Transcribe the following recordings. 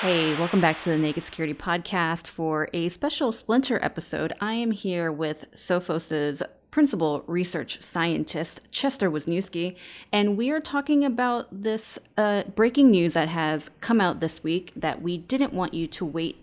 Hey, welcome back to the Naked Security Podcast for a special Splinter episode. I am here with Sophos's principal research scientist, Chester Wisniewski, and we are talking about this uh, breaking news that has come out this week that we didn't want you to wait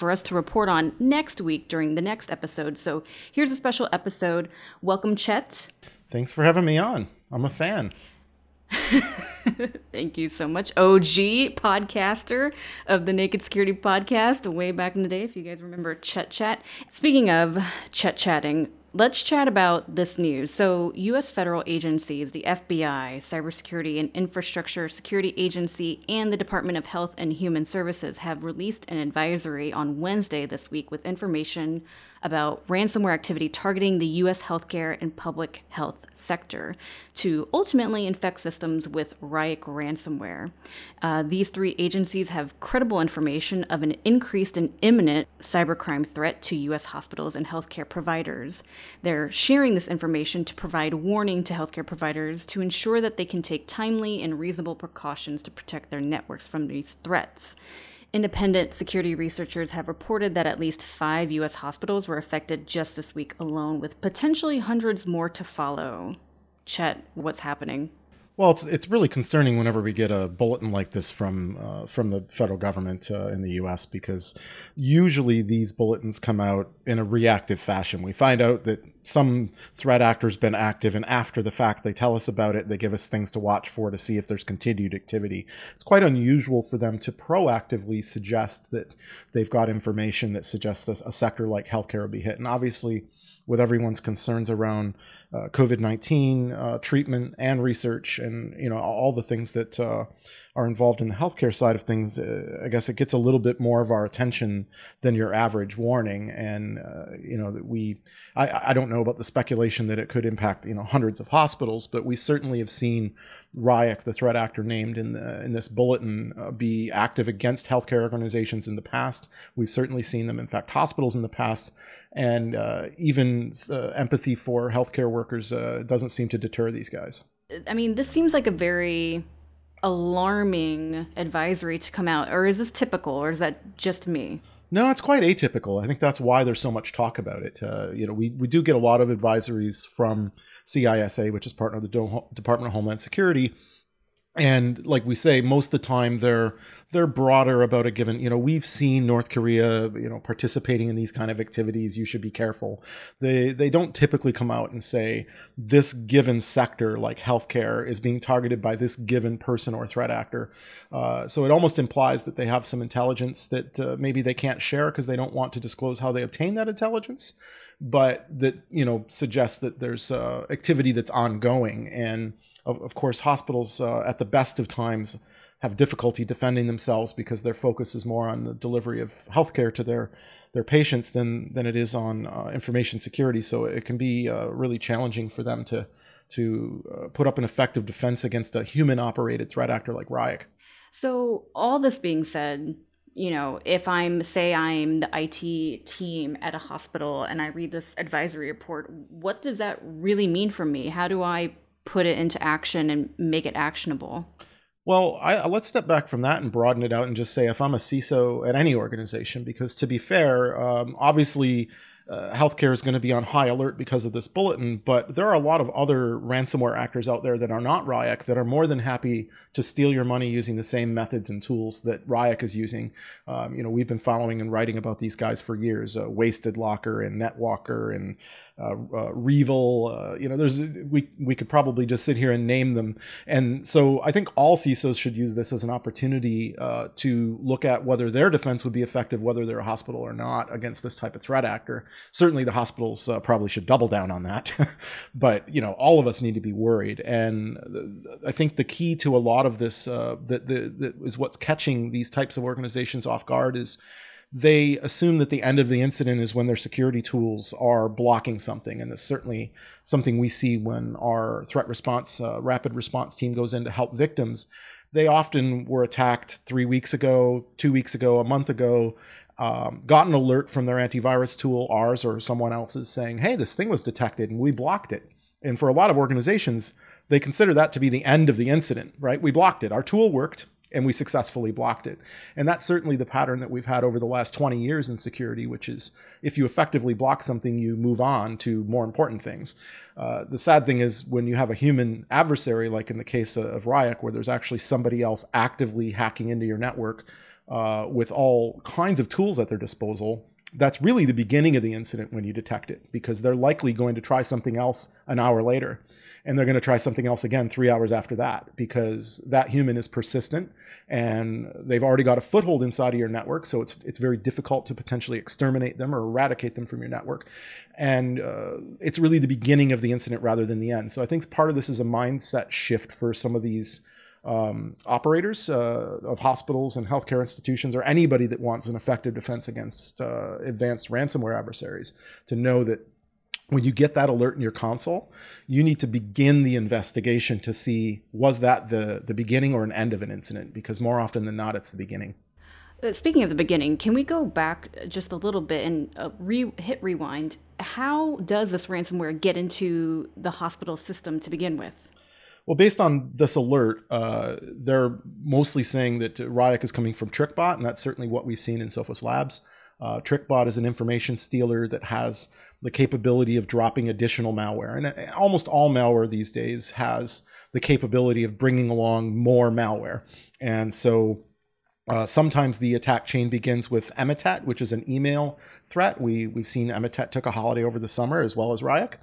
for us to report on next week during the next episode. So here's a special episode. Welcome, Chet. Thanks for having me on. I'm a fan. Thank you so much. OG podcaster of the Naked Security Podcast way back in the day, if you guys remember Chet Chat. Speaking of Chet chatting, Let's chat about this news. So, U.S. federal agencies, the FBI, Cybersecurity and Infrastructure Security Agency, and the Department of Health and Human Services have released an advisory on Wednesday this week with information about ransomware activity targeting the U.S. healthcare and public health sector to ultimately infect systems with Ryuk ransomware. Uh, these three agencies have credible information of an increased and imminent cybercrime threat to U.S. hospitals and healthcare providers. They're sharing this information to provide warning to healthcare providers to ensure that they can take timely and reasonable precautions to protect their networks from these threats. Independent security researchers have reported that at least five U.S. hospitals were affected just this week alone, with potentially hundreds more to follow. Chet, what's happening? Well, it's it's really concerning whenever we get a bulletin like this from uh, from the federal government uh, in the U.S. because usually these bulletins come out in a reactive fashion. We find out that some threat actor's been active, and after the fact, they tell us about it. They give us things to watch for to see if there's continued activity. It's quite unusual for them to proactively suggest that they've got information that suggests a, a sector like healthcare will be hit, and obviously with everyone's concerns around uh, COVID nineteen uh, treatment and research, and you know all the things that uh, are involved in the healthcare side of things. Uh, I guess it gets a little bit more of our attention than your average warning, and uh, you know that we. I, I don't know about the speculation that it could impact you know hundreds of hospitals, but we certainly have seen Ryuk, the threat actor named in the in this bulletin, be active against healthcare organizations in the past. We've certainly seen them infect hospitals in the past, and even empathy for healthcare workers uh, doesn't seem to deter these guys. I mean, this seems like a very alarming advisory to come out, or is this typical, or is that just me? No, it's quite atypical. I think that's why there's so much talk about it. Uh, you know, we, we do get a lot of advisories from CISA, which is part of the Department of Homeland Security, and like we say most of the time they're they're broader about a given you know we've seen north korea you know participating in these kind of activities. You should be careful. They they don't typically come out and say this given sector like healthcare is being targeted by this given person or threat actor. Uh, so it almost implies that they have some intelligence that uh, maybe they can't share because they don't want to disclose how they obtain that intelligence but that you know suggests that there's uh, activity that's ongoing. And of, of course, hospitals uh, at the best of times have difficulty defending themselves because their focus is more on the delivery of healthcare to their their patients than than it is on uh, information security. So it can be uh, really challenging for them to to uh, put up an effective defense against a human operated threat actor like Ryuk. So all this being said, you know, if I'm, say, I'm the IT team at a hospital and I read this advisory report, what does that really mean for me? How do I put it into action and make it actionable? Well, I, let's step back from that and broaden it out and just say if I'm a CISO at any organization, because to be fair, um, obviously uh, healthcare is going to be on high alert because of this bulletin, but there are a lot of other ransomware actors out there that are not Ryuk that are more than happy to steal your money using the same methods and tools that Ryuk is using. Um, you know, we've been following and writing about these guys for years: uh, Wasted Locker and NetWalker and uh, uh, REvil. Uh, you know, there's we we could probably just sit here and name them. And so I think all CISOs should use this as an opportunity uh, to look at whether their defense would be effective, whether they're a hospital or not, against this type of threat actor. Certainly, the hospitals uh, probably should double down on that. but you know, all of us need to be worried. And I think the key to a lot of this uh, that the, the, is what's catching these types of organizations off guard is they assume that the end of the incident is when their security tools are blocking something. And it's certainly something we see when our threat response, uh, rapid response team goes in to help victims. They often were attacked three weeks ago, two weeks ago, a month ago, um, got an alert from their antivirus tool, ours or someone else's, saying, hey, this thing was detected and we blocked it. And for a lot of organizations, they consider that to be the end of the incident, right? We blocked it. Our tool worked and we successfully blocked it. And that's certainly the pattern that we've had over the last 20 years in security, which is if you effectively block something, you move on to more important things. Uh, the sad thing is when you have a human adversary, like in the case of Ryuk, where there's actually somebody else actively hacking into your network uh, with all kinds of tools at their disposal, that's really the beginning of the incident when you detect it, because they're likely going to try something else an hour later and they're going to try something else again three hours after that because that human is persistent and they've already got a foothold inside of your network so it's it's very difficult to potentially exterminate them or eradicate them from your network and uh, it's really the beginning of the incident rather than the end. So i think part of this is a mindset shift for some of these um, operators uh, of hospitals and healthcare institutions or anybody that wants an effective defense against uh, advanced ransomware adversaries to know that when you get that alert in your console, you need to begin the investigation to see was that the the beginning or an end of an incident because more often than not it's the beginning. Uh, speaking of the beginning, can we go back just a little bit and uh, re- hit rewind? How does this ransomware get into the hospital system to begin with? Well, based on this alert, uh, they're mostly saying that Ryuk is coming from TrickBot, and that's certainly what we've seen in Sophos Labs. Uh, TrickBot is an information stealer that has the capability of dropping additional malware. And uh, almost all malware these days has the capability of bringing along more malware. And so uh, sometimes the attack chain begins with Emotet, which is an email threat. We, we've seen Emotet took a holiday over the summer as well as Ryuk.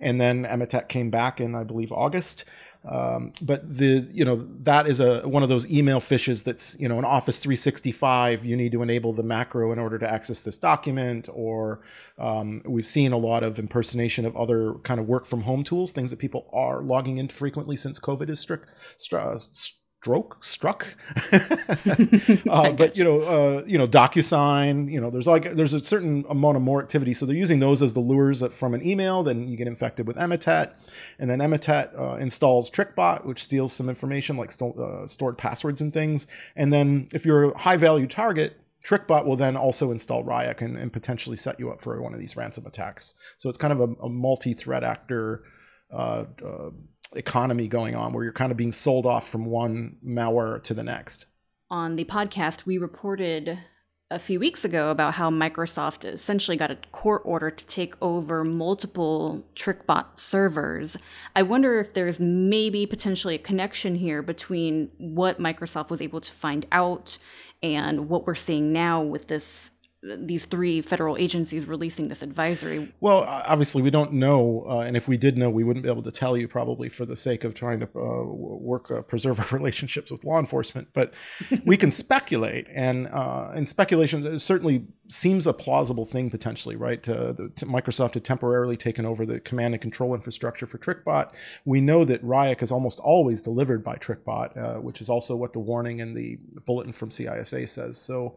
And then Emotet came back in, I believe, August. Um, but the you know that is a one of those email phishes that's you know in Office 365 you need to enable the macro in order to access this document or um, we've seen a lot of impersonation of other kind of work from home tools things that people are logging in frequently since COVID is strict, st- stroke struck. Uh, but you know uh, you know docusign you know there's like there's a certain amount of more activity. So they're using those as the lures from an email then you get infected with emotet and then emotet uh, installs trickbot which steals some information like st- uh, stored passwords and things. And then if you're a high value target TrickBot will then also install Ryuk and, and, potentially set you up for one of these ransom attacks. So it's kind of a, a multi-threat actor uh, uh, economy going on where you're kind of being sold off from one malware to the next. On the podcast, we reported a few weeks ago about how Microsoft essentially got a court order to take over multiple TrickBot servers. I wonder if there's maybe potentially a connection here between what Microsoft was able to find out and what we're seeing now with this these three federal agencies releasing this advisory? Well, obviously, we don't know, uh, and if we did know, we wouldn't be able to tell you, probably for the sake of trying to uh, work uh, preserve our relationships with law enforcement. But we can speculate, and uh, and speculation certainly seems a plausible thing potentially, right? The, Microsoft had temporarily taken over the command and control infrastructure for TrickBot. We know that Ryuk is almost always delivered by TrickBot, uh, which is also what the warning in the bulletin from CISA says. So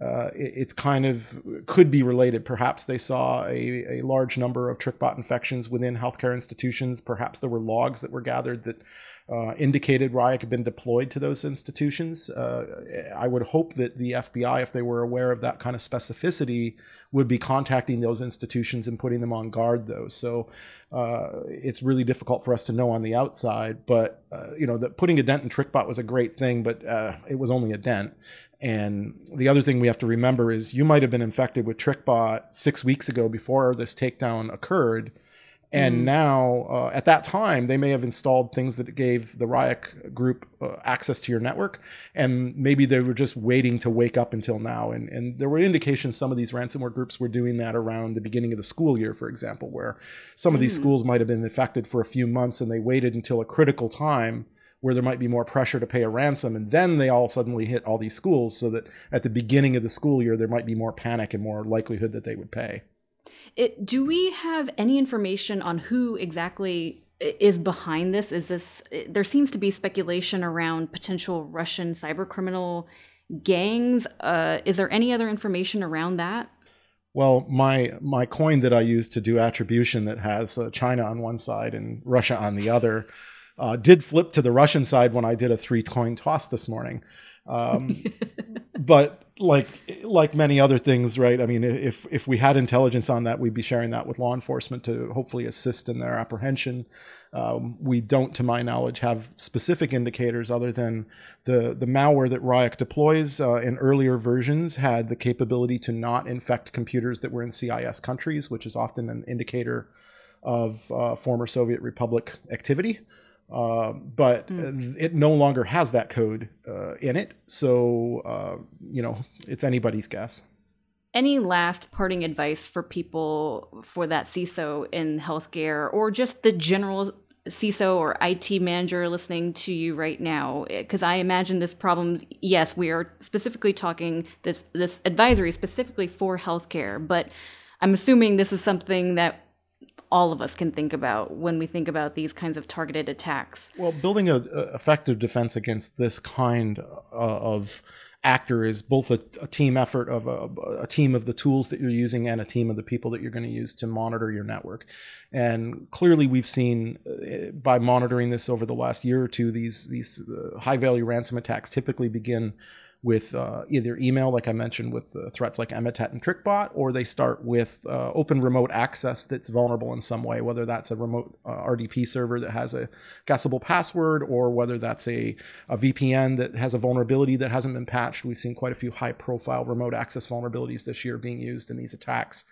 uh, it, it's kind of could be related. Perhaps they saw a, a large number of TrickBot infections within healthcare institutions. Perhaps there were logs that were gathered that uh, indicated Ryuk had been deployed to those institutions. Uh, I would hope that the FBI, if they were aware of that kind of specificity, would be contacting those institutions and putting them on guard. Though, so uh, it's really difficult for us to know on the outside. But uh, you know, putting a dent in TrickBot was a great thing, but uh, it was only a dent. And the other thing we have to remember is you might have been infected with TrickBot six weeks ago before this takedown occurred and mm. now, uh, at that time, they may have installed things that gave the Ryuk group uh, access to your network, and maybe they were just waiting to wake up until now. And, and there were indications some of these ransomware groups were doing that around the beginning of the school year, for example, where some of these mm. schools might have been affected for a few months, and they waited until a critical time where there might be more pressure to pay a ransom, and then they all suddenly hit all these schools, so that at the beginning of the school year there might be more panic and more likelihood that they would pay. It, do we have any information on who exactly is behind this? Is this there seems to be speculation around potential Russian cyber criminal gangs? Uh, is there any other information around that? Well, my my coin that I use to do attribution that has uh, China on one side and Russia on the other uh, did flip to the Russian side when I did a three coin toss this morning. Um, but like like many other things, right? I mean, if if we had intelligence on that, we'd be sharing that with law enforcement to hopefully assist in their apprehension. Um, we don't, to my knowledge, have specific indicators other than the the malware that Ryuk deploys uh, in earlier versions had the capability to not infect computers that were in CIS countries, which is often an indicator of uh, former Soviet Republic activity. Uh, but mm. it no longer has that code uh, in it. So, uh, you know, it's anybody's guess. Any last parting advice for people for that CISO in healthcare or just the general CISO or IT manager listening to you right now? Because I imagine this problem, yes, we are specifically talking this, this advisory specifically for healthcare, but I'm assuming this is something that all of us can think about when we think about these kinds of targeted attacks. Well, building an effective defense against this kind uh, of actor is both a, a team effort of a, a, team of the tools that you're using and a team of the people that you're going to use to monitor your network. And clearly, we've seen uh, by monitoring this over the last year or two, these these uh, high value ransom attacks typically begin with uh, either email, like I mentioned, with uh, threats like Emotet and TrickBot, or they start with uh, open remote access that's vulnerable in some way, whether that's a remote uh, RDP server that has a guessable password, or whether that's a, a VPN that has a vulnerability that hasn't been patched. We've seen quite a few high profile remote access vulnerabilities this year being used in these attacks.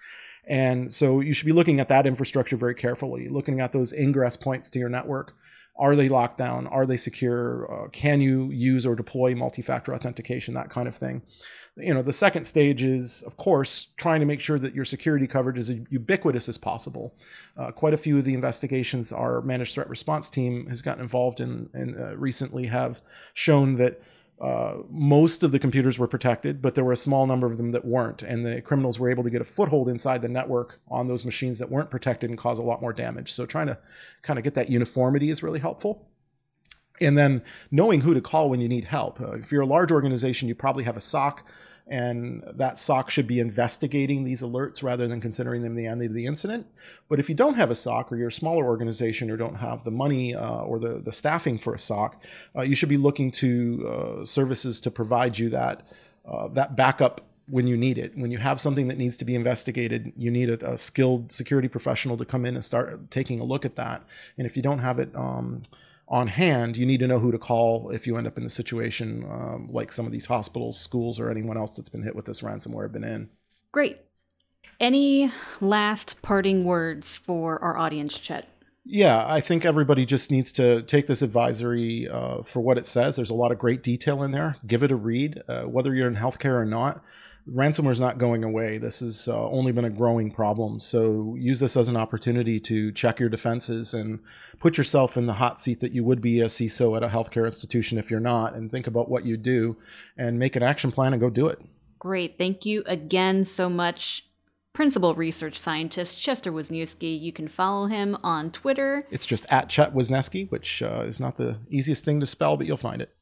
And so you should be looking at that infrastructure very carefully, looking at those ingress points to your network are they locked down? Are they secure? Uh, can you use or deploy multi-factor authentication? That kind of thing. You know, the second stage is, of course, trying to make sure that your security coverage is as ubiquitous as possible. Uh, quite a few of the investigations our managed threat response team has gotten involved in and uh, recently have shown that uh, most of the computers were protected, but there were a small number of them that weren't. And the criminals were able to get a foothold inside the network on those machines that weren't protected and cause a lot more damage. So trying to kind of get that uniformity is really helpful. And then knowing who to call when you need help. Uh, if you're a large organization, you probably have a SOC and that SOC should be investigating these alerts rather than considering them the end of the incident. But if you don't have a SOC or you're a smaller organization or don't have the money uh, or the, the staffing for a SOC, uh, you should be looking to uh, services to provide you that, uh, that backup when you need it. When you have something that needs to be investigated, you need a, a, skilled security professional to come in and start taking a look at that. And if you don't have it, um, on hand, you need to know who to call if you end up in a situation um, like some of these hospitals, schools, or anyone else that's been hit with this ransomware have been in. Great. Any last parting words for our audience, Chet? Yeah, I think everybody just needs to take this advisory uh, for what it says. There's a lot of great detail in there. Give it a read, uh, whether you're in healthcare or not ransomware is not going away. This has uh, only been a growing problem. So use this as an opportunity to check your defenses and put yourself in the hot seat that you would be a CISO at a healthcare institution if you're not, and think about what you do and make an action plan and go do it. Great. Thank you again so much. Principal research scientist Chester Wisniewski. You can follow him on Twitter. It's just at Chet Wisniewski, which uh, is not the easiest thing to spell, but you'll find it.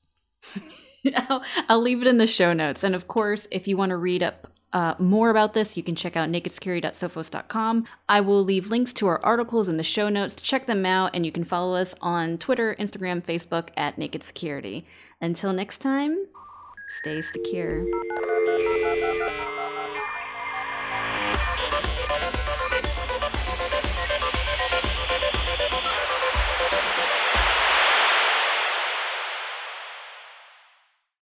I'll, leave it in the show notes. And of course, if you want to read up uh, more about this, you can check out nakedsecurity.sophos.com. I will leave links to our articles in the show notes. To check them out, and you can follow us on Twitter, Instagram, Facebook at Naked Security. Until next time, stay secure.